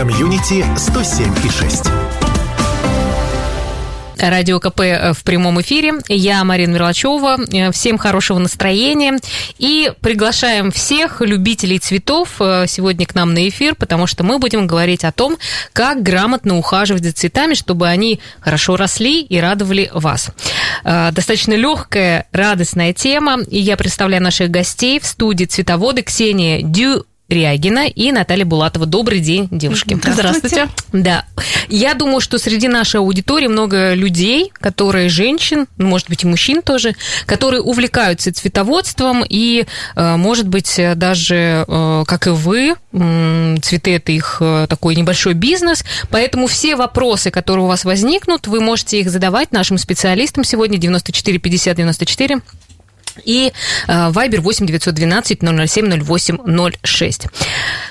Комьюнити 107 и 6. Радио КП э, в прямом эфире. Я Марина Мерлачева. Э, всем хорошего настроения. И приглашаем всех любителей цветов э, сегодня к нам на эфир, потому что мы будем говорить о том, как грамотно ухаживать за цветами, чтобы они хорошо росли и радовали вас. Достаточно легкая, радостная тема. И я представляю наших гостей в студии цветоводы Ксения Дю Рягина и Наталья Булатова. Добрый день, девушки. Здравствуйте. Да. Я думаю, что среди нашей аудитории много людей, которые женщин, ну, может быть, и мужчин тоже, которые увлекаются цветоводством и, э, может быть, даже, э, как и вы, цветы – это их э, такой небольшой бизнес, поэтому все вопросы, которые у вас возникнут, вы можете их задавать нашим специалистам сегодня 94 50 94 и Вайбер 8 912 007 08 06.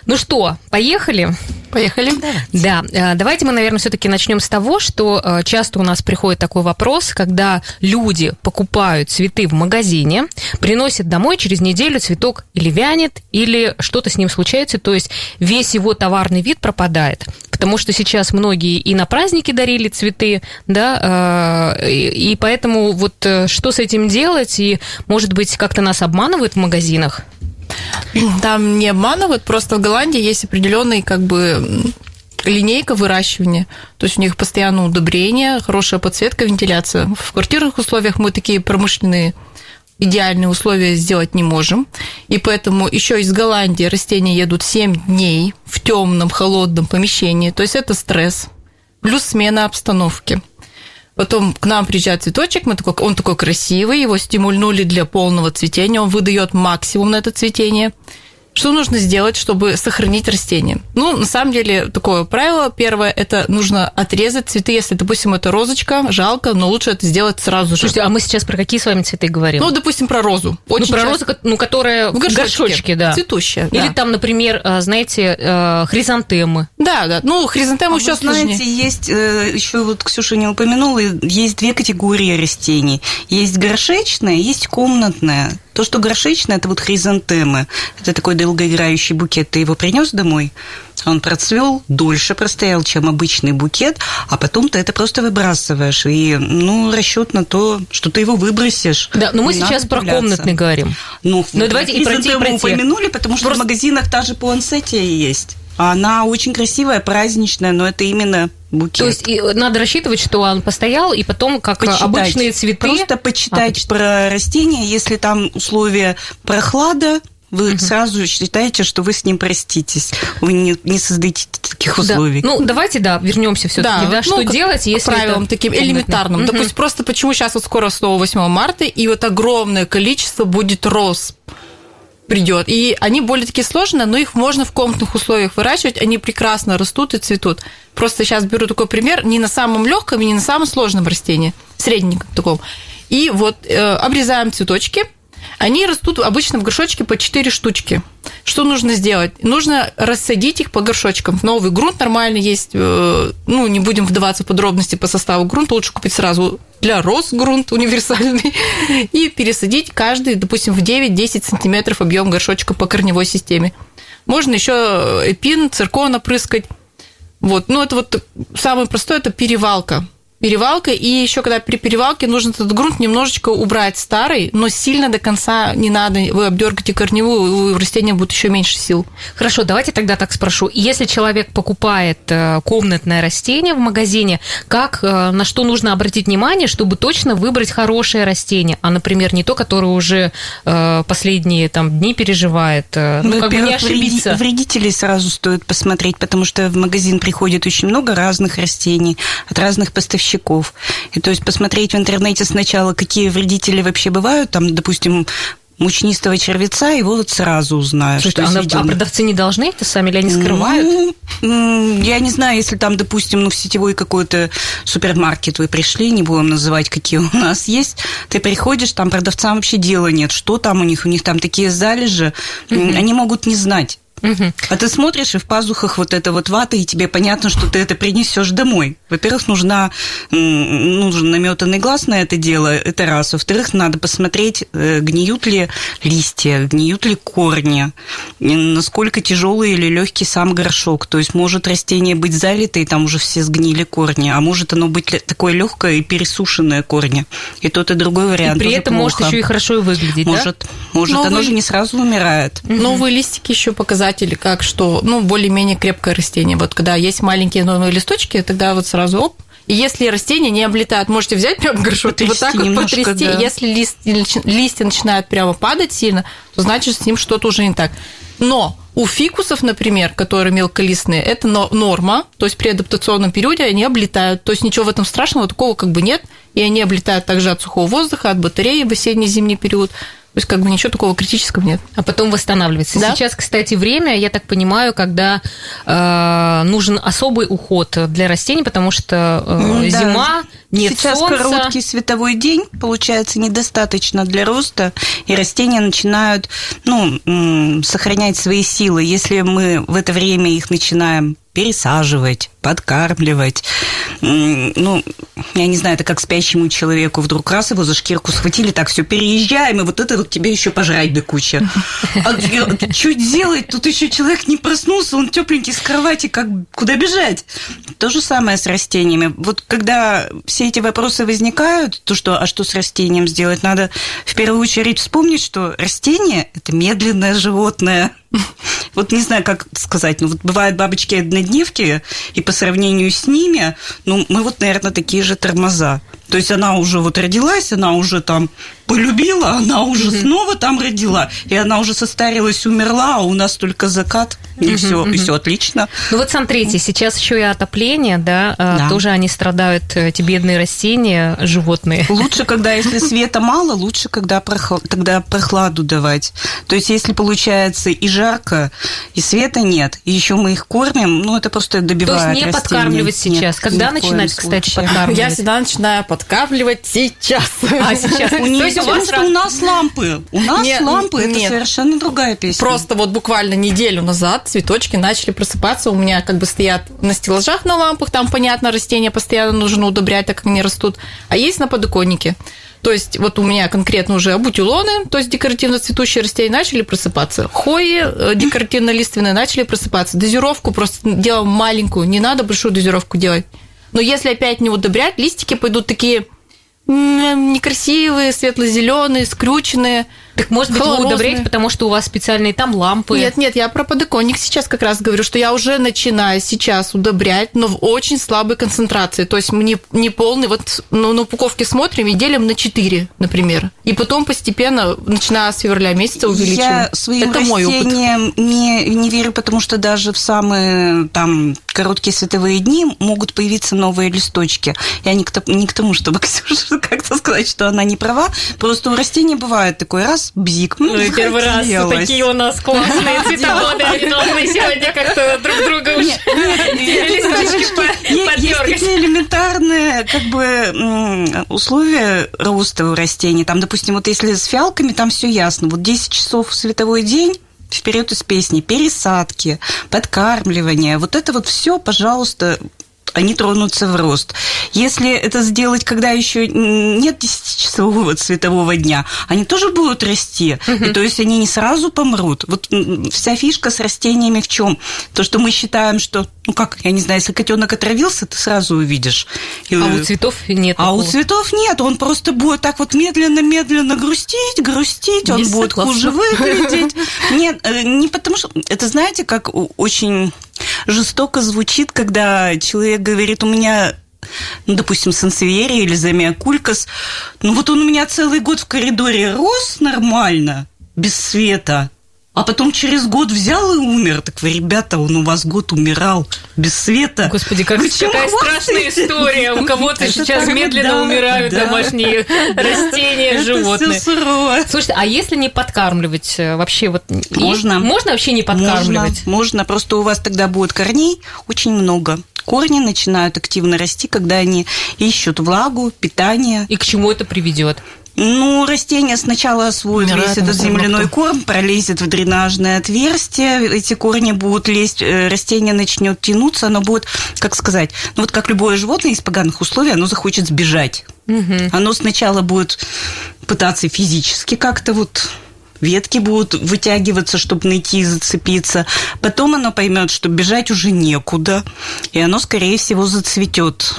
Ну что, поехали? Поехали. Да, э, давайте мы, наверное, все-таки начнем с того, что э, часто у нас приходит такой вопрос, когда люди покупают цветы в магазине, приносят домой, через неделю цветок или вянет, или что-то с ним случается, то есть весь его товарный вид пропадает. Потому что сейчас многие и на праздники дарили цветы, да, э, и поэтому вот что с этим делать, и, может быть, как-то нас обманывают в магазинах? Там не обманывают, просто в Голландии есть определенный как бы линейка выращивания. То есть у них постоянно удобрение, хорошая подсветка, вентиляция. В квартирных условиях мы такие промышленные идеальные условия сделать не можем. И поэтому еще из Голландии растения едут 7 дней в темном, холодном помещении. То есть это стресс. Плюс смена обстановки. Потом к нам приезжает цветочек, мы такой, он такой красивый, его стимульнули для полного цветения, он выдает максимум на это цветение. Что нужно сделать, чтобы сохранить растение? Ну, на самом деле, такое правило. Первое, это нужно отрезать цветы. Если, допустим, это розочка, жалко, но лучше это сделать сразу же. Слушайте, а мы сейчас про какие с вами цветы говорим? Ну, допустим, про розу. Ну, Очень ну, про часто... розу, ну, которая в горшочке, горшочке да. Цветущая. Или да. там, например, э, знаете, э, хризантемы. Да, да. Ну, хризантемы а еще знаете, сложнее. есть, э, еще вот Ксюша не упомянула, есть две категории растений. Есть горшечная, есть комнатная. То, что горшечное, это вот хризантемы. Это такой долгоиграющий букет. Ты его принес домой, он процвел, дольше простоял, чем обычный букет, а потом ты это просто выбрасываешь. И, ну, расчет на то, что ты его выбросишь. Да, но мы сейчас про комнатный говорим. Ну, ну давайте и про те, про те. упомянули, потому что просто... в магазинах та же пуансетия есть. Она очень красивая, праздничная, но это именно букет. То есть и надо рассчитывать, что он постоял, и потом, как почитать. обычные цветы... Просто почитать а, про растения, если там условия прохлада, вы угу. сразу считаете, что вы с ним проститесь. Вы не, не создаете таких условий. Да. Ну, давайте, да, вернемся все-таки. Да. да, что ну, делать, если. Правилам это... таким элементарным. Угу. Допустим, просто почему сейчас вот скоро снова 8 марта, и вот огромное количество будет роз придет. И они более такие сложные, но их можно в комнатных условиях выращивать, они прекрасно растут и цветут. Просто сейчас беру такой пример, не на самом легком и не на самом сложном растении, средненьком таком. И вот э, обрезаем цветочки, они растут обычно в горшочке по 4 штучки. Что нужно сделать? Нужно рассадить их по горшочкам. Новый грунт нормальный есть. Э, ну, не будем вдаваться в подробности по составу грунта. Лучше купить сразу для роз грунт универсальный. И пересадить каждый, допустим, в 9-10 сантиметров объем горшочка по корневой системе. Можно еще эпин, циркон опрыскать. Вот. Ну, это вот самое простое, это перевалка перевалка, и еще когда при перевалке нужно этот грунт немножечко убрать старый, но сильно до конца не надо, вы обдергаете корневую, у растения будет еще меньше сил. Хорошо, давайте тогда так спрошу. Если человек покупает э, комнатное растение в магазине, как, э, на что нужно обратить внимание, чтобы точно выбрать хорошее растение, а, например, не то, которое уже э, последние там, дни переживает, ну, как бы не ошибиться. Вредителей сразу стоит посмотреть, потому что в магазин приходит очень много разных растений от разных поставщиков поставщиков. И то есть посмотреть в интернете сначала, какие вредители вообще бывают, там, допустим, мучнистого червеца, его вот сразу узнают. Слушайте, а, а продавцы не должны это сами или они скрывают? Ну, я не знаю, если там, допустим, ну, в сетевой какой-то супермаркет вы пришли, не будем называть, какие у нас есть, ты приходишь, там продавцам вообще дела нет, что там у них, у них там такие залежи, mm-hmm. они могут не знать Угу. А ты смотришь, и в пазухах вот эта вот вата, и тебе понятно, что ты это принесешь домой. Во-первых, нужна, нужен наметанный глаз на это дело, это раз. Во-вторых, надо посмотреть, э, гниют ли листья, гниют ли корни, насколько тяжелый или легкий сам горшок. То есть может растение быть залито, и там уже все сгнили корни, а может оно быть такое легкое и пересушенное корни. И тот, и другой вариант. И при этом плохо. может еще и хорошо выглядеть, может, да? Может, Новый... оно же не сразу умирает. Новые листики еще показатели, как что, ну, более-менее крепкое растение. Вот когда есть маленькие новые листочки, тогда вот сразу оп, и если растения не облетают, можете взять прям горшок потрясти и вот так вот потрясти. Да. Если лист, листья начинают прямо падать сильно, то значит с ним что-то уже не так. Но у фикусов, например, которые мелколистные, это норма, то есть при адаптационном периоде они облетают, то есть ничего в этом страшного такого как бы нет, и они облетают также от сухого воздуха, от батареи в осенне-зимний период. То есть как бы ничего такого критического нет. А потом восстанавливается. Да? Сейчас, кстати, время, я так понимаю, когда э, нужен особый уход для растений, потому что э, да. зима, нет Сейчас солнца. короткий световой день, получается, недостаточно для роста, и растения начинают ну, сохранять свои силы. Если мы в это время их начинаем пересаживать, подкармливать. Ну, я не знаю, это как спящему человеку вдруг раз его за шкирку схватили, так все, переезжаем, и вот это вот тебе еще пожрать до кучи. А что делать? Тут еще человек не проснулся, он тепленький с кровати, как куда бежать? То же самое с растениями. Вот когда все эти вопросы возникают, то что, а что с растением сделать? Надо в первую очередь вспомнить, что растение – это медленное животное. Вот не знаю, как сказать, ну вот бывают бабочки-однодневки, и по сравнению с ними, ну, мы вот, наверное, такие же тормоза. То есть она уже вот родилась, она уже там полюбила, она уже mm-hmm. снова там родила, и она уже состарилась, умерла, а у нас только закат, и mm-hmm. все, и все отлично. Ну вот смотрите, сейчас еще и отопление, да, а, да. тоже они страдают, эти бедные растения, животные. Лучше, когда если света мало, лучше, когда прохл... тогда прохладу давать. То есть если получается и жарко, и света нет, и еще мы их кормим, ну это просто добивает То есть не растения. подкармливать сейчас. Нет, когда начинать, кстати, подкармливать? Я всегда начинаю подкармливать сейчас. А сейчас? У них, потому что у нас лампы. У нас нет, лампы, нет. это совершенно другая песня. Просто вот буквально неделю назад цветочки начали просыпаться. У меня как бы стоят на стеллажах на лампах, там, понятно, растения постоянно нужно удобрять, так как они растут. А есть на подоконнике. То есть вот у меня конкретно уже абутилоны, то есть декоративно-цветущие растения, начали просыпаться. Хои э, декоративно-лиственные начали просыпаться. Дозировку просто делаем маленькую, не надо большую дозировку делать. Но если опять не удобрять, листики пойдут такие некрасивые, светло-зеленые, скрюченные. Так может быть, вы удобряете, потому что у вас специальные там лампы? Нет, нет, я про подоконник сейчас как раз говорю, что я уже начинаю сейчас удобрять, но в очень слабой концентрации. То есть не, не полный, вот ну, на упаковке смотрим и делим на 4, например. И потом постепенно, начиная с февраля месяца, увеличиваем. Я своим Это мой опыт. Не, не верю, потому что даже в самые там короткие световые дни могут появиться новые листочки. Я не к, не к тому, чтобы Ксюша как-то сказать, что она не права. Просто у растения бывает такой раз бзик. Ну, ну первый раз такие у нас классные цветоводы, они должны сегодня как-то друг друга уж Есть такие элементарные как бы условия роста у растений. Там, допустим, вот если с фиалками, там все ясно. Вот 10 часов световой день, вперед из песни, пересадки, подкармливание. Вот это вот все, пожалуйста, они тронутся в рост. Если это сделать, когда еще нет 10-часового цветового дня, они тоже будут расти. Угу. И то есть они не сразу помрут. Вот вся фишка с растениями в чем? То, что мы считаем, что, ну как, я не знаю, если котенок отравился, ты сразу увидишь. И, а у цветов нет. А такого. у цветов нет. Он просто будет так вот медленно-медленно грустить, грустить, не он согласна. будет хуже выглядеть. Нет, э, не потому что... Это знаете, как очень жестоко звучит, когда человек говорит, у меня ну, допустим, сансевьерия или замиокулькас, ну вот он у меня целый год в коридоре рос нормально, без света, а потом через год взял и умер. Так вы, ребята, он у вас год умирал без света. Господи, как, какая страшная история. У кого-то сейчас медленно умирают домашние растения, животные. Слушайте, а если не подкармливать э, вообще вот... Можно. Можно вообще не подкармливать? Можно, можно. Просто у вас тогда будет корней очень много корни начинают активно расти, когда они ищут влагу, питание. И к чему это приведет? Ну, растение сначала освоит весь этот земляной корм, пролезет в дренажное отверстие, эти корни будут лезть, э, растение начнет тянуться, оно будет, как сказать, ну вот как любое животное из поганых условий, оно захочет сбежать. Угу. Оно сначала будет пытаться физически как-то вот ветки будут вытягиваться, чтобы найти и зацепиться. Потом оно поймет, что бежать уже некуда, и оно, скорее всего, зацветет.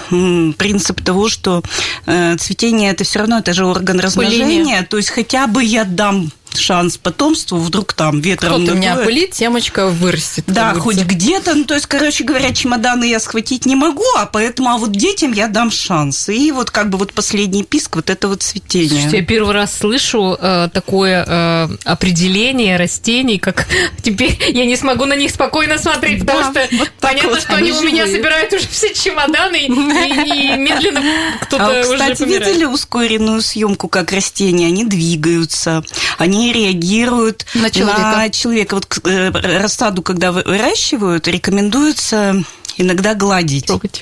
Принцип того, что э, цветение это все равно это же орган размножения, Пыление. то есть хотя бы я дам шанс потомству, вдруг там ветром Кто-то меня опылит, темочка вырастет. Да, хоть где-то, ну, то есть, короче говоря, чемоданы я схватить не могу, а поэтому, а вот детям я дам шанс. И вот как бы вот последний писк, вот это вот цветение. Слушайте, я первый раз слышу э, такое э, определение растений, как теперь я не смогу на них спокойно смотреть, да, потому что вот понятно, вот, что они, они у меня собирают уже все чемоданы, и, и медленно кто-то а, уже кстати, помирает. видели ускоренную съемку, как растения, они двигаются, они они реагируют на человека. На человека. Вот э, рассаду, когда выращивают, рекомендуется иногда гладить. Трогать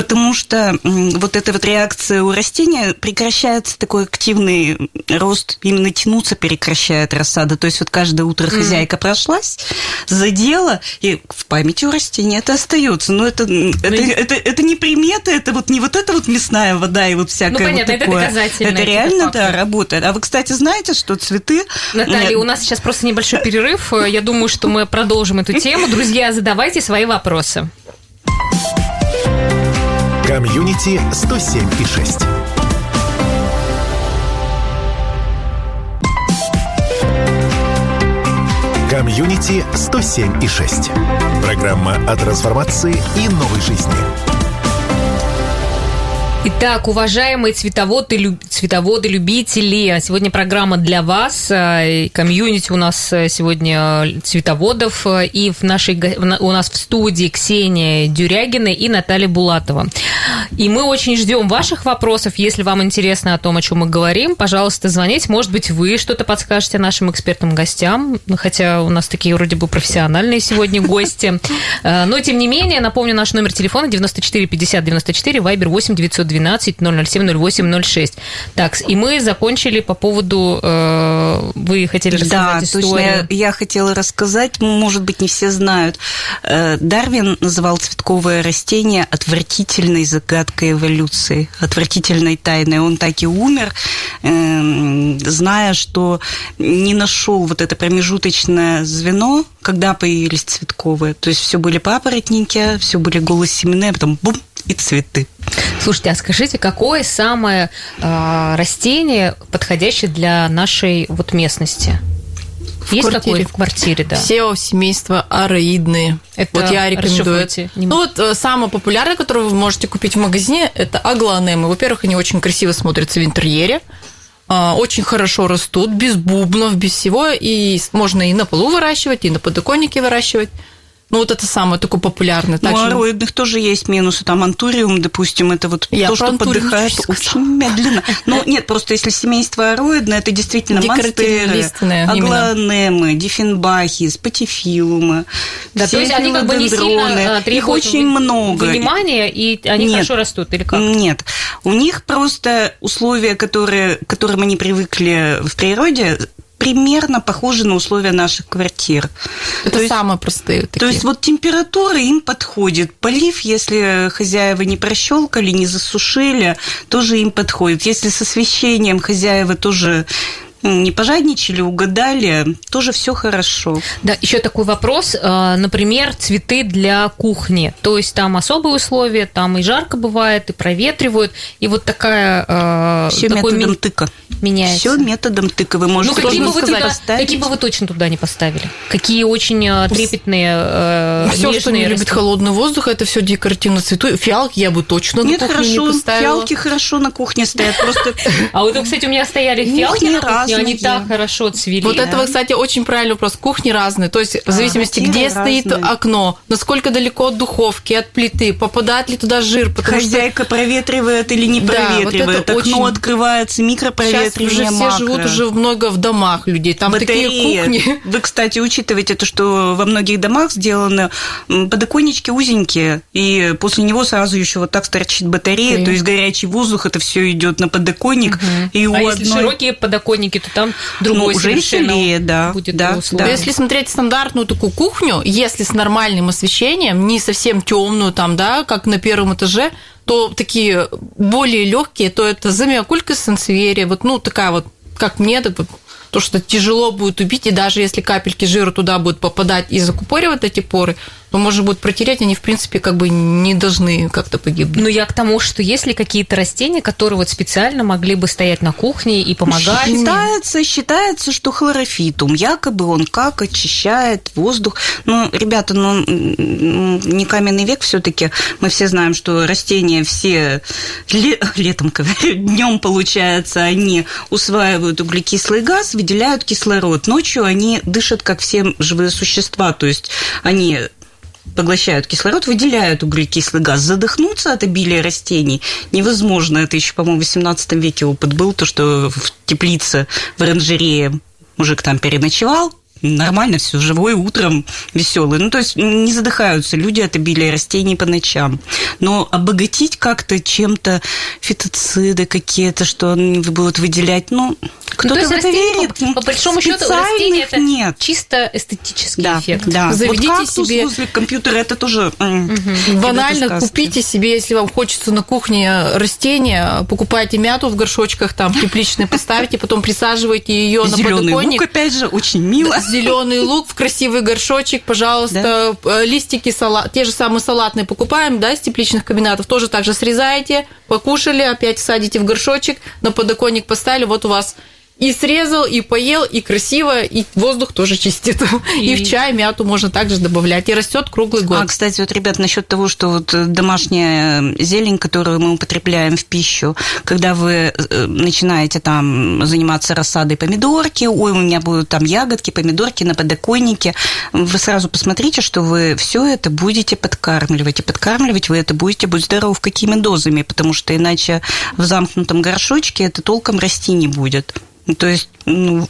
потому что вот эта вот реакция у растения прекращается такой активный рост, именно тянуться прекращает рассада. То есть вот каждое утро хозяйка mm. прошлась, задела, и в памяти у растения это остается. Но это, ну, это, это, это не примета, это вот не вот эта вот мясная вода и вот всякое ну, понятно, вот такое. Это. Это реально, да, работает. А вы, кстати, знаете, что цветы... Наталья, у нас сейчас просто небольшой перерыв. Я думаю, что мы продолжим эту тему. Друзья, задавайте свои вопросы. Комьюнити 107 и 6. Комьюнити 107 и 6. Программа о трансформации и новой жизни. Итак, уважаемые цветоводы, цветоводы, любители, а сегодня программа для вас. А, комьюнити у нас э, сегодня э, цветоводов. Э, и в нашей, у нас в студии Ксения Дюрягина и Наталья Булатова. И мы очень ждем ваших вопросов. Если вам интересно о том, о чем мы говорим, пожалуйста, звоните. Может быть, вы что-то подскажете нашим экспертным гостям. Хотя у нас такие вроде бы профессиональные сегодня гости. Но, тем не менее, напомню, наш номер телефона 94 50 94, вайбер 8 900 12 007 08 06. Так, и мы закончили по поводу... Э, вы хотели рассказать да, историю. точно. Я, я хотела рассказать, может быть, не все знают. Э, Дарвин называл цветковое растение отвратительной загадкой эволюции, отвратительной тайной. Он так и умер, э, зная, что не нашел вот это промежуточное звено, когда появились цветковые. То есть все были папоротники, все были голосеменные, а потом бум, и цветы. Слушайте, а скажите, какое самое э, растение подходящее для нашей вот местности? В Есть квартире. такое в квартире, да? Все семейства ароидные. Это вот я рекомендую. Ну вот э, самое популярное, которое вы можете купить в магазине, это аглонемы. Во-первых, они очень красиво смотрятся в интерьере а, очень хорошо растут, без бубнов, без всего, и можно и на полу выращивать, и на подоконнике выращивать. Ну, вот это самое такое популярное. Ну, у ароидных тоже есть минусы. Там антуриум, допустим, это вот Я то, что подыхает очень медленно. Ну, нет, просто если семейство ароидное, это действительно монстеры, аглонемы, диффенбахи, спатифилумы. Да, то есть они как бы не сильно а, Их очень много. внимания, и они нет, хорошо растут, или как? Нет. У них просто условия, которые, к которым они привыкли в природе, примерно похожи на условия наших квартир. Это то самые есть, простые такие. То есть вот температура им подходит. Полив, если хозяева не прощелкали, не засушили, тоже им подходит. Если с освещением хозяева тоже не пожадничали, угадали, тоже все хорошо. Да, еще такой вопрос. А, например, цветы для кухни. То есть там особые условия, там и жарко бывает, и проветривают, и вот такая... А, все методом ми... тыка. Меняется. Все методом тыка. Вы можете ну, какие бы вы, туда, какие бы вы точно туда не поставили? Какие очень а, трепетные, э, Все, что не любит холодный воздух, это все декоративно цвету. Фиалки я бы точно Нет, на кухне хорошо, не поставила. фиалки хорошо на кухне стоят. Просто... А вот, кстати, у меня стояли фиалки на кухне, они так хорошо цвели. Вот да. это, кстати, очень правильный вопрос. Кухни разные. То есть в зависимости, где разные. стоит окно, насколько далеко от духовки, от плиты, попадает ли туда жир. Хозяйка что... проветривает или не проветривает. Да, вот окно очень... открывается, микропроветривание Сейчас уже все живут уже много в домах людей. Там Батарея. такие кухни. Вы, кстати, учитывайте то, что во многих домах сделаны подоконнички узенькие, и после него сразу еще вот так торчит батарея, Ой. то есть горячий воздух, это все идет на подоконник. Угу. И а у если одной... широкие подоконники, то там другой ну, уже веселее, да. Будет да, да. Если смотреть стандартную такую кухню, если с нормальным освещением, не совсем темную там, да, как на первом этаже, то такие более легкие, то это замиокулька сенсверия, вот, ну, такая вот, как мне, так то, что тяжело будет убить, и даже если капельки жира туда будут попадать и закупоривать эти поры, то можно будет протереть, они, в принципе, как бы не должны как-то погибнуть. Ну, я к тому, что есть ли какие-то растения, которые вот специально могли бы стоять на кухне и помогать? Считается, считается, что хлорофитум, якобы он как очищает воздух. Ну, ребята, ну, не каменный век все таки мы все знаем, что растения все летом, днем, получается, они усваивают углекислый газ, выделяют кислород. Ночью они дышат, как все живые существа, то есть они поглощают кислород, выделяют углекислый газ. Задохнуться от обилия растений невозможно. Это еще, по-моему, в 18 веке опыт был, то, что в теплице, в оранжерее мужик там переночевал, нормально все, живой, утром веселый. Ну, то есть не задыхаются люди от обилия растений по ночам. Но обогатить как-то чем-то фитоциды какие-то, что они будут выделять, ну, кто-то ну, в это верит. По, по большому счету, растения это нет. чисто эстетический да, эффект. Да. Заведите вот себе возле компьютера, это тоже угу. банально. Купите себе, если вам хочется на кухне растения, покупайте мяту в горшочках, там тепличные поставите, потом присаживайте ее на подоконник. лук, опять же, очень мило зеленый лук в красивый горшочек, пожалуйста, да? Э, листики салат, те же самые салатные покупаем, да, из тепличных комбинатов, тоже так же срезаете, покушали, опять садите в горшочек, на подоконник поставили, вот у вас и срезал, и поел, и красиво, и воздух тоже чистит. И, и в чай мяту можно также добавлять. И растет круглый год. А, кстати, вот, ребят, насчет того, что вот домашняя зелень, которую мы употребляем в пищу, когда вы э, начинаете там заниматься рассадой помидорки, ой, у меня будут там ягодки, помидорки на подоконнике, вы сразу посмотрите, что вы все это будете подкармливать. И подкармливать вы это будете, будь здоров, какими дозами, потому что иначе в замкнутом горшочке это толком расти не будет. То есть, ну,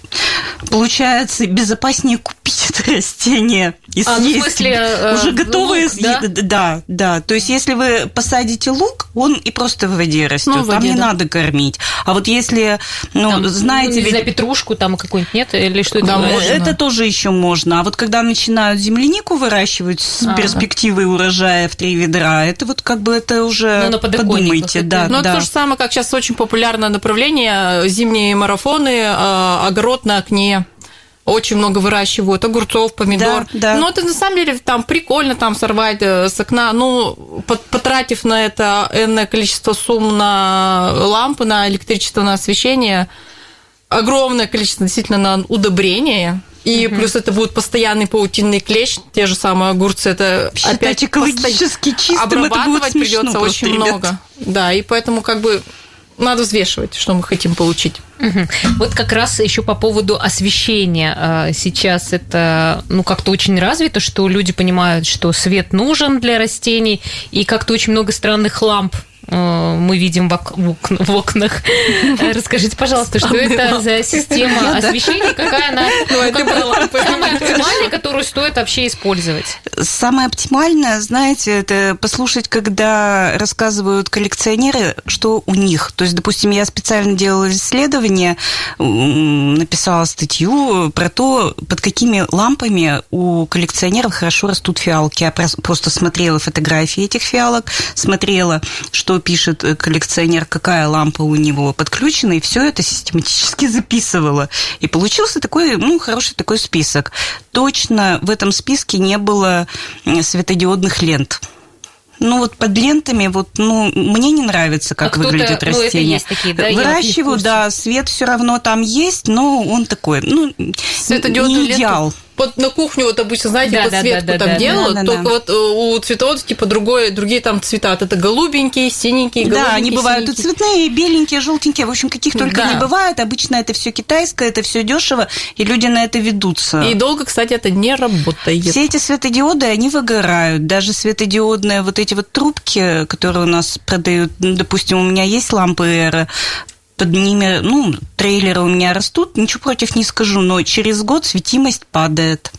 получается, безопаснее купить это растение и а, съесть. Ну, в смысле, э, уже готовые лук, да? да, да. То есть, если вы посадите лук, он и просто в воде растет. Ну, в воде, там не да. надо кормить. А вот если, ну, там, знаете, ну, ведь... петрушку там какую-нибудь нет или что это? Да, можно? это тоже еще можно. А вот когда начинают землянику выращивать с а, перспективой да. урожая в три ведра, это вот как бы это уже ну, подумайте, да, Ну, да. это то же самое, как сейчас очень популярное направление зимние марафоны, э, огород на окне очень много выращивают огурцов, помидор. Да, да. Но это на самом деле там прикольно там сорвать э, с окна. Ну, потратив на это энное количество сумм на лампы, на электричество, на освещение, огромное количество действительно на удобрение. И угу. плюс это будет постоянный паутинный клещ, те же самые огурцы. Это Считать опять экологически чистым, обрабатывать это будет придется очень ребят. много. Да, и поэтому как бы надо взвешивать, что мы хотим получить. Вот как раз еще по поводу освещения. А, сейчас это ну, как-то очень развито, что люди понимают, что свет нужен для растений, и как-то очень много странных ламп мы видим в, окн, в окнах. Расскажите, пожалуйста, что это за система освещения, какая она ну, самая оптимальная, которую стоит вообще использовать? Самое оптимальное, знаете, это послушать, когда рассказывают коллекционеры, что у них. То есть, допустим, я специально делала исследование, написала статью про то, под какими лампами у коллекционеров хорошо растут фиалки. Я просто смотрела фотографии этих фиалок, смотрела, что пишет э, коллекционер, какая лампа у него подключена, и все это систематически записывала. И получился такой, ну, хороший такой список. Точно в этом списке не было светодиодных лент. Ну, вот под лентами, вот, ну, мне не нравится, как а растение. Ну, это есть такие, да? Выращиваю, да, свет все равно там есть, но он такой, ну, не идеал. Ленту под, на кухню, вот обычно, знаете, Да, подсветку да, да, там да, делают, да, да, только да. вот э, у цветоводов типа другое, другие там цвета. Это голубенькие, синенькие, Да, они бывают и синенькие. цветные, и беленькие, желтенькие, в общем, каких только Да. не бывает. Обычно это все китайское, это все дешево, и люди на это ведутся. И долго, кстати, это не работает. Все эти светодиоды, они выгорают. Даже светодиодные вот эти вот трубки, которые у нас продают, ну, допустим, у меня есть лампы Эра, под ними, ну, трейлеры у меня растут, ничего против не скажу, но через год светимость падает.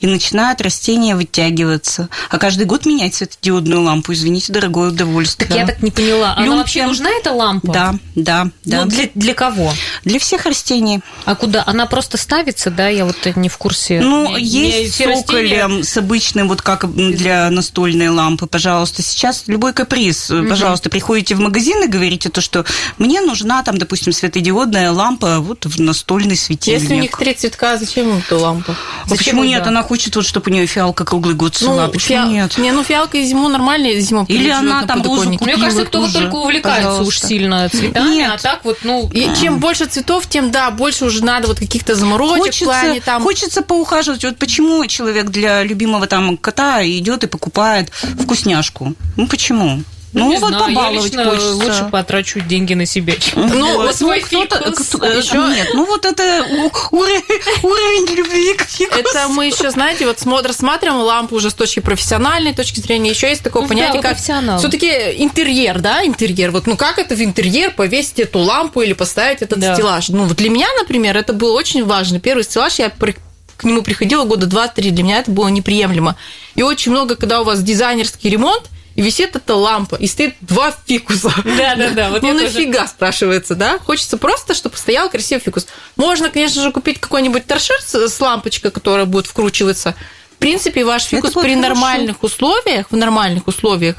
И начинают растения вытягиваться. А каждый год менять светодиодную лампу, извините, дорогое удовольствие. Так я так не поняла. Она Людям- вообще нужна, эта лампа? Да, да, да. Ну, для, для кого? Для всех растений. А куда? Она просто ставится, да? Я вот не в курсе. Ну, Не- есть не с все растения- цоколем, с обычным, вот как для настольной лампы, пожалуйста. Сейчас любой каприз, пожалуйста, приходите в магазин и говорите то, что мне нужна там, допустим, светодиодная лампа вот в настольный светильник. Если у них три цветка, зачем им эта лампа? А почему нет? да? Она хочет, вот, чтобы у нее фиалка круглый год цвела. почему фиал- нет? Не, ну фиалка и зиму нормально, зимой Или живет она на там розу. Мне кажется, кто вот только увлекается уж пожалуйста. сильно цветами, Нет. а так вот, ну... И чем больше цветов, тем, да, больше уже надо вот каких-то заморочек в Хочется, плане там... хочется поухаживать. Вот почему человек для любимого там кота идет и покупает вкусняшку? Ну почему? Ну, не вот знаю, я побаловать лично хочется. лучше потрачу деньги на себя. Ну, Вот, свой кто-то- Ещё- Нет, ну вот это уровень, любви к фикусу. Это мы еще, знаете, вот рассматриваем лампу уже с точки профессиональной точки зрения. Еще есть такое Ну понятие, как все-таки интерьер, да, интерьер. Вот, ну как это в интерьер повесить эту лампу или поставить этот стеллаж? Ну вот для меня, например, это было очень важно. Первый стеллаж я к нему приходила года два-три. Для меня это было неприемлемо. И очень много, когда у вас дизайнерский ремонт, и висит эта лампа, и стоит два фикуса. Да-да-да, вот ну я тоже- нафига, спрашивается, да? Хочется просто, чтобы стоял красивый фикус. Можно, конечно же, купить какой-нибудь торшер с, с лампочкой, которая будет вкручиваться. В принципе, ваш фикус будет при хорошо. нормальных условиях, в нормальных условиях,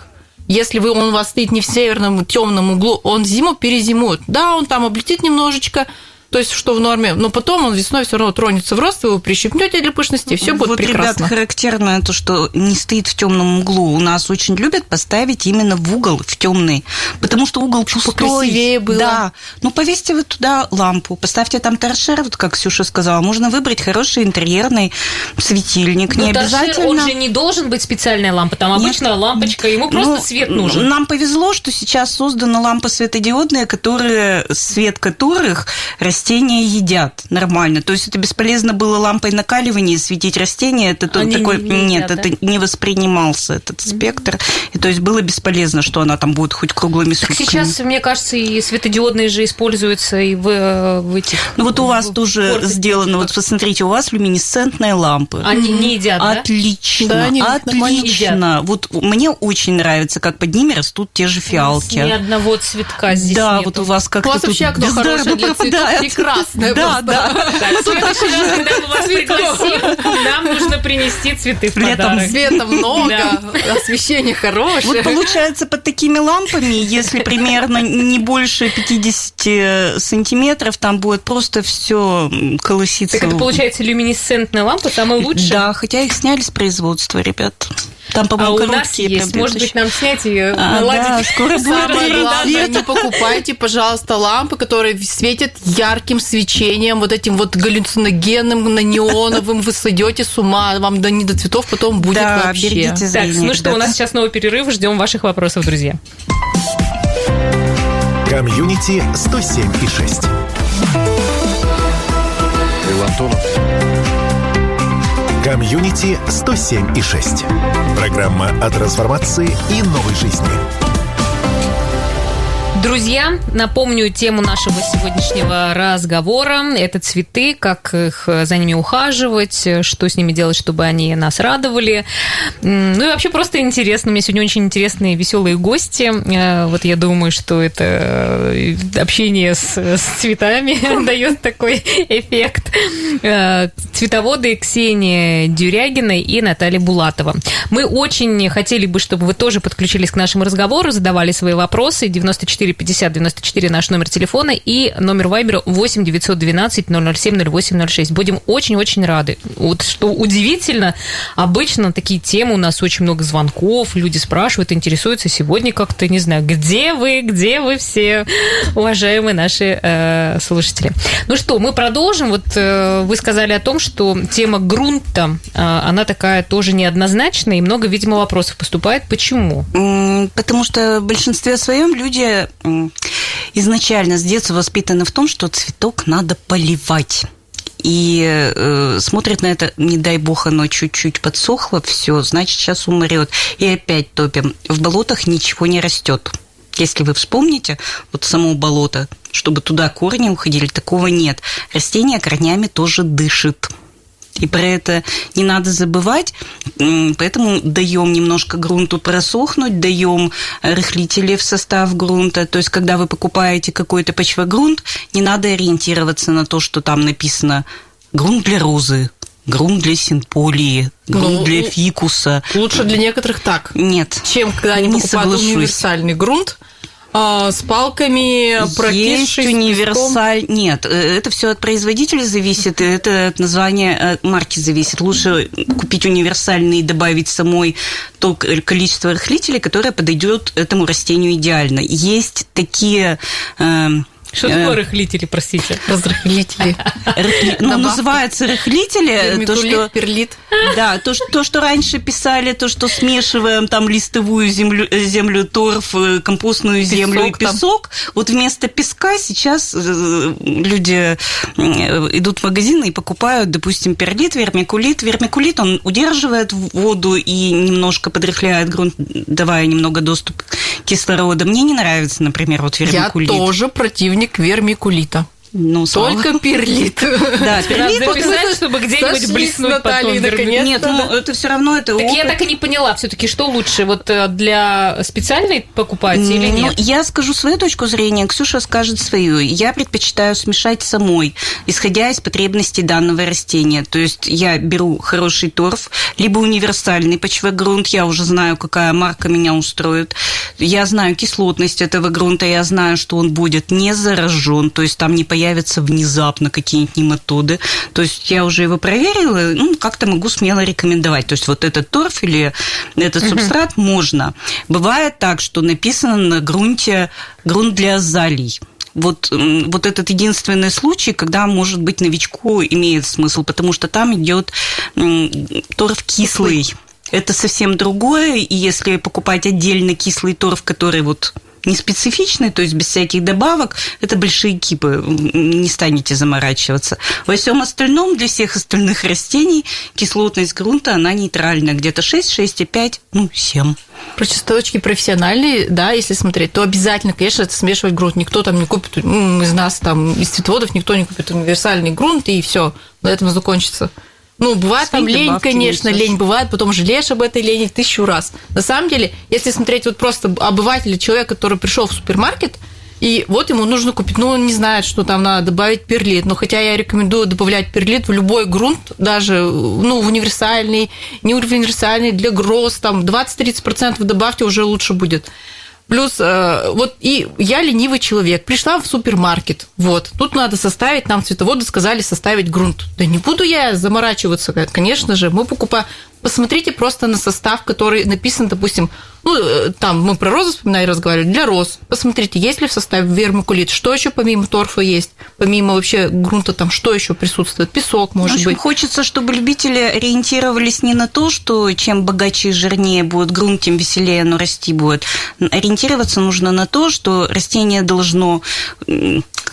если вы, он у вас стоит не в северном темном углу, он зиму перезимует. Да, он там облетит немножечко, то есть что в норме, но потом он весной все равно тронется в рост, вы его прищипнете для пышности, все будет вот, прекрасно. ребят, характерно то, что не стоит в темном углу. У нас очень любят поставить именно в угол, в темный, потому что угол пустой. было. Да. Ну, повесьте вы туда лампу, поставьте там торшер, вот как Ксюша сказала. Можно выбрать хороший интерьерный светильник. Ну, не торшер, обязательно. он же не должен быть специальная лампа, там Нет. обычная лампочка, ему просто Ну, свет нужен. Нам повезло, что сейчас создана лампа светодиодная, которые, свет которых растения едят нормально. То есть это бесполезно было лампой накаливания светить растения. Это то- Они такой, не- не нет, едят, это не воспринимался этот спектр. И то есть было бесполезно, что она там будет хоть круглыми Так сутками. сейчас, мне кажется, и светодиодные же используются и в, э, в этих... Ну вот у вас в тоже корпусе. сделано, вот посмотрите, у вас люминесцентные лампы. Они не едят, да? Отлично, Да, они отлично. Вот мне очень нравится, как под ними растут те же фиалки. Ни одного цветка здесь Да, нету. вот у вас как-то У вас тут вообще окно хорошее для цветов. Прекрасное Да, да. Так, в следующий раз, когда мы вас пригласим, нам нужно принести цветы в подарок. Света много, освещение Вот хорошее. получается, под такими лампами, если примерно не больше 50 сантиметров, там будет просто все колоситься. Так это получается люминесцентная лампа, самая лучшая? Да, хотя их сняли с производства, ребят. Там, А по-моему, у нас есть, прям может быть, нам снять и А, наладить. да, скоро будет Самое главное, не покупайте, пожалуйста, лампы, которые светят ярким свечением, вот этим вот галлюциногенным, на неоновым, вы сойдете с ума, вам до не до цветов потом будет Да, вообще. берегите Так, ну что, у нас сейчас новый перерыв, ждем ваших вопросов, друзья. Комьюнити 107 и 6. Антонов. Комьюнити 107 и 6. Программа о трансформации и новой жизни. Друзья, напомню тему нашего сегодняшнего разговора. Это цветы, как их э, за ними ухаживать, э, что с ними делать, чтобы они нас радовали. Ну и вообще просто интересно. У меня сегодня очень интересные, веселые гости. Э, Вот я думаю, что это общение с, с цветами дает такой эффект. Цветоводы Ксения Дюрягина и Наталья Булатова. Мы очень хотели бы, чтобы вы тоже подключились к нашему разговору, задавали свои вопросы. 94 50 94 наш номер телефона и номер Вайбера 8 912 007 0806. Будем очень-очень рады. Вот что удивительно, обычно такие темы у нас очень много звонков, люди спрашивают, интересуются. Сегодня как-то, не знаю, где вы, где вы все, уважаемые наши э, слушатели. Ну что, мы продолжим. Вот э, вы сказали о том, что тема грунта, э, она такая тоже неоднозначная, и много, видимо, вопросов поступает. Почему? Потому что в большинстве своем люди изначально с детства воспитаны в том, что цветок надо поливать и э, смотрит на это, не дай бог, оно чуть-чуть подсохло, все, значит, сейчас умрет. И опять топим. В болотах ничего не растет. Если вы вспомните, вот само болото, чтобы туда корни уходили, такого нет. Растение корнями тоже дышит. И про это не надо забывать, поэтому даем немножко грунту просохнуть, даем рыхлители в состав грунта. То есть, когда вы покупаете какой-то почвогрунт, не надо ориентироваться на то, что там написано грунт для розы, грунт для синполии, грунт ну, для фикуса. Лучше для некоторых так. Нет. Чем когда они не покупают соглашусь. универсальный грунт, а, с палками, Есть универсаль... Нет, э, это все от производителя зависит, это от названия от марки зависит. Лучше купить универсальный и добавить самой то количество рыхлителей, которое подойдет этому растению идеально. Есть такие эм, что такое рыхлители, простите? Разрыхлители. Ну, называется рыхлители. То, что перлит. Да, то, то, что раньше писали, то, что смешиваем там листовую землю, землю торф, э, компостную землю и песок. Вот вместо песка сейчас э, люди идут в магазины и покупают, допустим, перлит, вермикулит. Вермикулит, он удерживает воду и немножко подрыхляет грунт, давая немного доступ кислорода. Мне не нравится, например, вот вермикулит. Я тоже противник источник вермикулита. Ну, Только перлит. Да, перлит. Записать, чтобы где-нибудь блеснуть Натальей, потом. Нет, ну, это все равно это Так опыт. я так и не поняла, все таки что лучше, вот э, для специальной покупать или нет? Ну, я скажу свою точку зрения, Ксюша скажет свою. Я предпочитаю смешать самой, исходя из потребностей данного растения. То есть я беру хороший торф, либо универсальный почвогрунт, я уже знаю, какая марка меня устроит. Я знаю кислотность этого грунта, я знаю, что он будет не заражен, то есть там не появится появятся внезапно какие-нибудь нематоды. То есть я уже его проверила, ну, как-то могу смело рекомендовать. То есть вот этот торф или этот субстрат можно. Бывает так, что написано на грунте грунт для азалий вот, вот этот единственный случай, когда, может быть, новичку имеет смысл, потому что там идет торф кислый. Это совсем другое, и если покупать отдельно кислый торф, который вот не специфичный, то есть без всяких добавок, это большие кипы, не станете заморачиваться. Во всем остальном, для всех остальных растений, кислотность грунта, она нейтральная, где-то 6, 6,5, ну, 7. Про частоточки профессиональные, да, если смотреть, то обязательно, конечно, это смешивать грунт. Никто там не купит, ну, из нас там, из цветоводов, никто не купит универсальный грунт, и все, на этом закончится. Ну, бывает Свои там лень, конечно, лень бывает, потом жалеешь об этой лени тысячу раз. На самом деле, если смотреть вот просто обывателя, человека, который пришел в супермаркет, и вот ему нужно купить, ну, он не знает, что там надо добавить перлит. Но хотя я рекомендую добавлять перлит в любой грунт, даже, ну, универсальный, не универсальный, для гроз, там, 20-30% добавьте, уже лучше будет. Плюс э, вот и я ленивый человек, пришла в супермаркет, вот, тут надо составить, нам цветоводы сказали составить грунт. Да не буду я заморачиваться, конечно же, мы покупаем, посмотрите просто на состав, который написан, допустим, ну, э, там мы про розы вспоминали, разговаривали, для роз. Посмотрите, есть ли в составе вермикулит, что еще помимо торфа есть, помимо вообще грунта, там что еще присутствует, песок, может в общем, быть. Хочется, чтобы любители ориентировались не на то, что чем богаче и жирнее будет грунт, тем веселее оно расти будет. Ориентироваться нужно на то, что растение должно,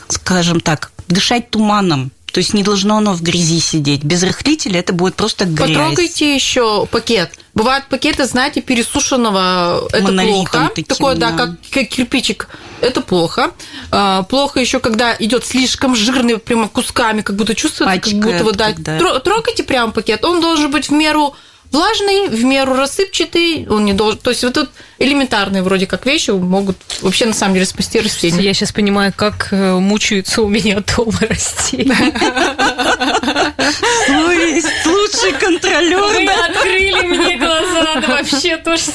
скажем так, дышать туманом. То есть не должно оно в грязи сидеть. Без рыхлителя это будет просто грязь. Потрогайте еще пакет. Бывают пакеты, знаете, пересушенного, это плохо. Таким, Такое, да, да как, как кирпичик. Это плохо. А, плохо еще, когда идет слишком жирный, прямо кусками, как будто чувствуется, Пачкает, как будто вот да. Когда... Трогайте прям пакет. Он должен быть в меру влажный, в меру рассыпчатый, он не должен... То есть вот тут элементарные вроде как вещи могут вообще на самом деле спасти растение. Я сейчас понимаю, как э, мучаются у меня дома растения. Лучший контролер. Вы открыли мне глаза, да вообще то, что...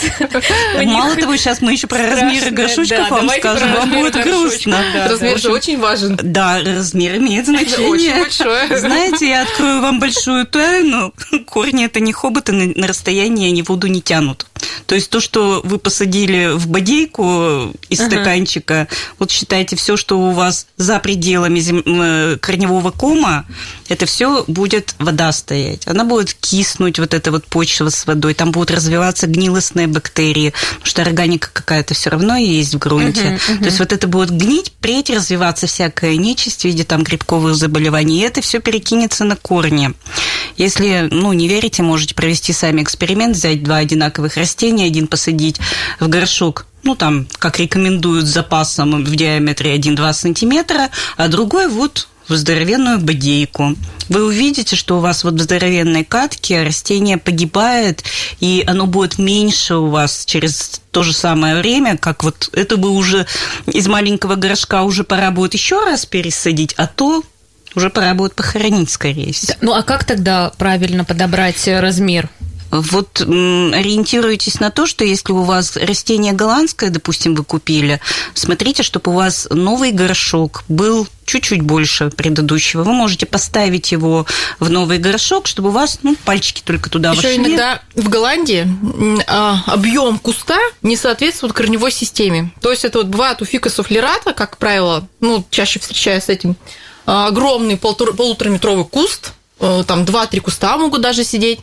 Мало того, сейчас мы еще про размеры горшочков вам скажем, вам будет грустно. Размер же очень важен. Да, размер имеет значение. Очень большое. Знаете, я открою вам большую тайну. Корни это не хоботы на расстоянии, они воду не тянут. То есть то, что вы посадили в бодейку из ага. стаканчика, вот считайте, все, что у вас за пределами зем... Э, корневого кома, это все будет вода стоять. Она будет киснуть, вот эта вот почва с водой, там будут развиваться гнилостные бактерии, потому что органика какая-то все равно есть в грунте. Uh-huh, uh-huh. То есть вот это будет гнить, преть, развиваться всякая нечисть в виде там грибковых заболеваний, и это все перекинется на корни. Если, ну, не верите, можете провести сами эксперимент, взять два одинаковых растения, один посадить в горшок ну, там, как рекомендуют, с запасом в диаметре 1-2 сантиметра, а другой вот в здоровенную бодейку. Вы увидите, что у вас вот в здоровенной катке растение погибает, и оно будет меньше у вас через то же самое время, как вот это бы уже из маленького горшка уже пора будет еще раз пересадить, а то уже пора будет похоронить, скорее всего. Ну, а как тогда правильно подобрать размер? Вот ориентируйтесь на то, что если у вас растение голландское, допустим, вы купили, смотрите, чтобы у вас новый горшок был чуть-чуть больше предыдущего. Вы можете поставить его в новый горшок, чтобы у вас ну, пальчики только туда Еще вошли. иногда в Голландии а, объем куста не соответствует корневой системе. То есть это вот бывает у фикусов лирата, как правило, ну, чаще встречаюсь с этим, а, огромный полутораметровый куст, э, там 2-3 куста могут даже сидеть.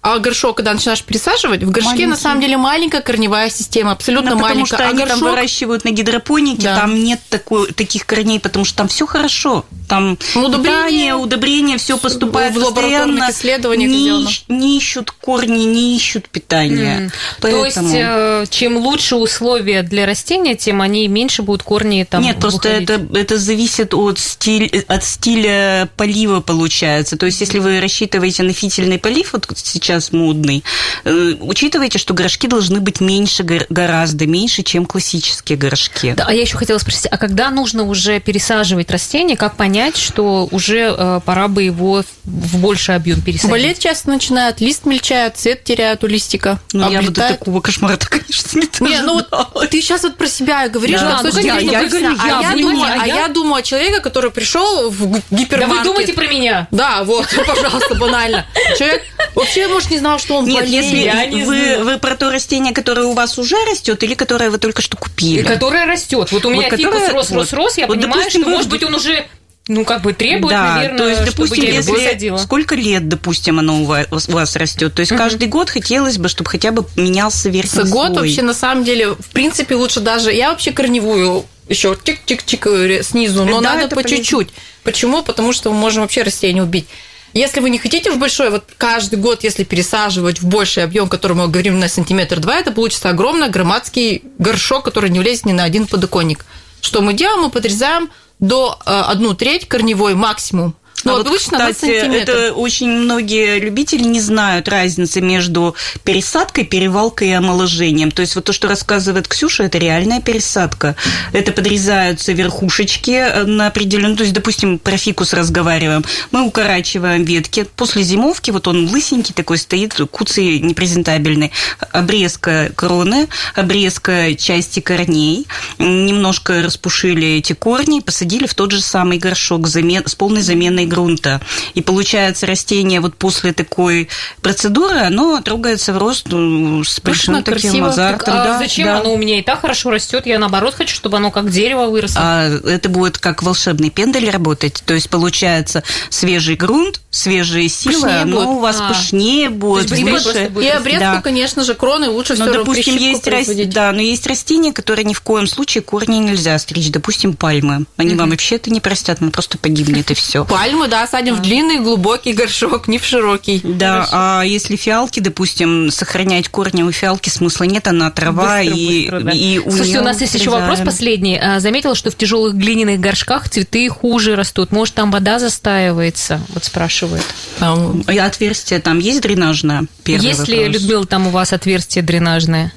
А горшок, когда начинаешь пересаживать, в горшке Маленький. на самом деле маленькая корневая система, абсолютно ну, маленькая. Потому что а они горшок... там выращивают на гидропонике, да. там нет такой, таких корней, потому что там все хорошо. Там удобрение, питание, удобрение, все поступает в лабораторных исследованиях не, не ищут корни, не ищут питания. Mm. Поэтому... То есть, э, чем лучше условия для растения, тем они меньше будут корни там Нет, просто это, это зависит от, стиль, от стиля полива, получается. То есть, если вы рассчитываете на фитильный полив, вот сейчас сейчас модный, э, учитывайте, что горшки должны быть меньше, гораздо меньше, чем классические горшки. Да, а я еще хотела спросить, а когда нужно уже пересаживать растение, как понять, что уже э, пора бы его в больший объем пересадить? Болеть часто начинают, лист мельчает, цвет теряют у листика. Ну, я бы до такого кошмара конечно, не Не, ну вот ты сейчас вот про себя говоришь, да, что, ну, я, я, я, говорю, а я, я думаю, а, а я... думаю о человеке, который пришел в гипермаркет. Да вы думаете про меня? Да, вот, пожалуйста, банально. Человек вообще может, не знал, что он Нет, болеет. если я не вы, вы про то растение, которое у вас уже растет, или которое вы только что купили? И которое растет. Вот у меня вот фикус которое, рос, рос, рос, я вот, понимаю, допустим, что, вы... может быть, он уже ну, как бы требует, да, наверное, то есть, допустим, чтобы если садила. сколько лет, допустим, оно у вас, у вас растет, то есть угу. каждый год хотелось бы, чтобы хотя бы менялся верхний слой. Год вообще на самом деле, в принципе, лучше даже. Я вообще корневую еще чик-чик-чик снизу, но да, надо по чуть-чуть. Почему? Потому что мы можем вообще растение убить. Если вы не хотите в большой, вот каждый год, если пересаживать в больший объем, который мы говорим на сантиметр два, это получится огромный громадский горшок, который не влезет ни на один подоконник. Что мы делаем? Мы подрезаем до э, одну треть корневой максимум – ну, а обычно вот, кстати, это очень многие любители не знают разницы между пересадкой, перевалкой и омоложением. То есть вот то, что рассказывает Ксюша, это реальная пересадка. Это подрезаются верхушечки э, на определенную... То есть, допустим, про фикус разговариваем. Мы укорачиваем ветки. После зимовки вот он лысенький такой стоит, куцый, непрезентабельный. Обрезка кроны, обрезка части корней. Немножко распушили эти корни и посадили в тот же самый горшок с полной заменой грунта. И получается, растение вот после такой процедуры, оно трогается в рост ну, с большим таким красиво. азартом. Так, а да, зачем да. оно у меня и так хорошо растет? Я наоборот хочу, чтобы оно как дерево выросло. А, это будет как волшебный пендель работать. То есть получается свежий грунт, свежие силы, пышнее оно будет. у вас а. пышнее будет, выше. И обрезку, да. конечно же, кроны лучше но, все допустим, есть рас... да, но есть растения, которые ни в коем случае корни нельзя стричь. Допустим, пальмы. Они угу. вам вообще это не простят, мы просто погибнет и все. Пальмы мы, да, садим в длинный глубокий горшок, не в широкий. Да, Хорошо. а если фиалки, допустим, сохранять корни у фиалки смысла нет, она трава Быстро, и, быстро, да. и у Слушайте, у нас есть еще вопрос последний. А, Заметила, что в тяжелых глиняных горшках цветы хуже растут. Может, там вода застаивается? Вот спрашивает. Там отверстие там есть дренажное? Первый есть ли. Людмила, там у вас отверстие дренажное?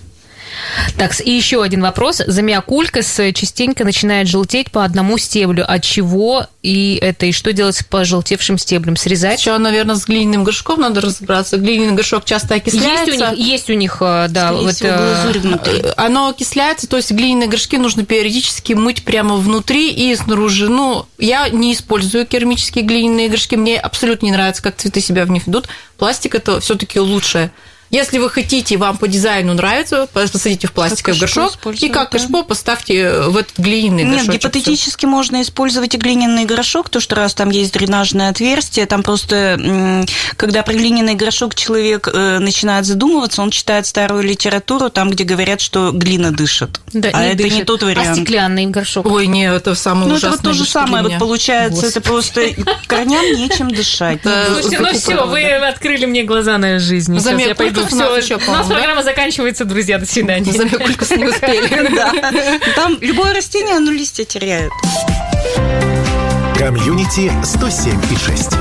Так, и еще один вопрос. Замиокулькас частенько начинает желтеть по одному стеблю. От чего и это? И что делать с пожелтевшим стеблем? Срезать? Еще, наверное, с глиняным горшком надо разобраться. Глиняный горшок часто окисляется. Есть у них, есть у них, да, вот, всего, э, глазурь внутри. Э, Оно окисляется, то есть глиняные горшки нужно периодически мыть прямо внутри и снаружи. Ну, я не использую керамические глиняные горшки, мне абсолютно не нравится, как цветы себя в них ведут. Пластик это все-таки лучше. Если вы хотите, вам по дизайну нравится, посадите в пластиковый горшок, и как да. кашпо поставьте в этот глиняный Нет, горшочек. гипотетически можно использовать и глиняный горшок, то что раз там есть дренажное отверстие, там просто, когда про глиняный горшок человек э, начинает задумываться, он читает старую литературу, там, где говорят, что глина дышит. да, а это не дышит. тот А вариант. стеклянный горшок? Ой, не, это самое Ну, это вот то же самое, вот получается, это просто корням нечем дышать. Слушайте, ну все, вы открыли мне глаза на жизнь. Сейчас Замиокулькас пойду. у нас Все, ещё, у нас да? программа заканчивается, друзья. До свидания. Замиокулькас не успели. Да. Там любое растение, оно листья теряет. Комьюнити 107 и 6.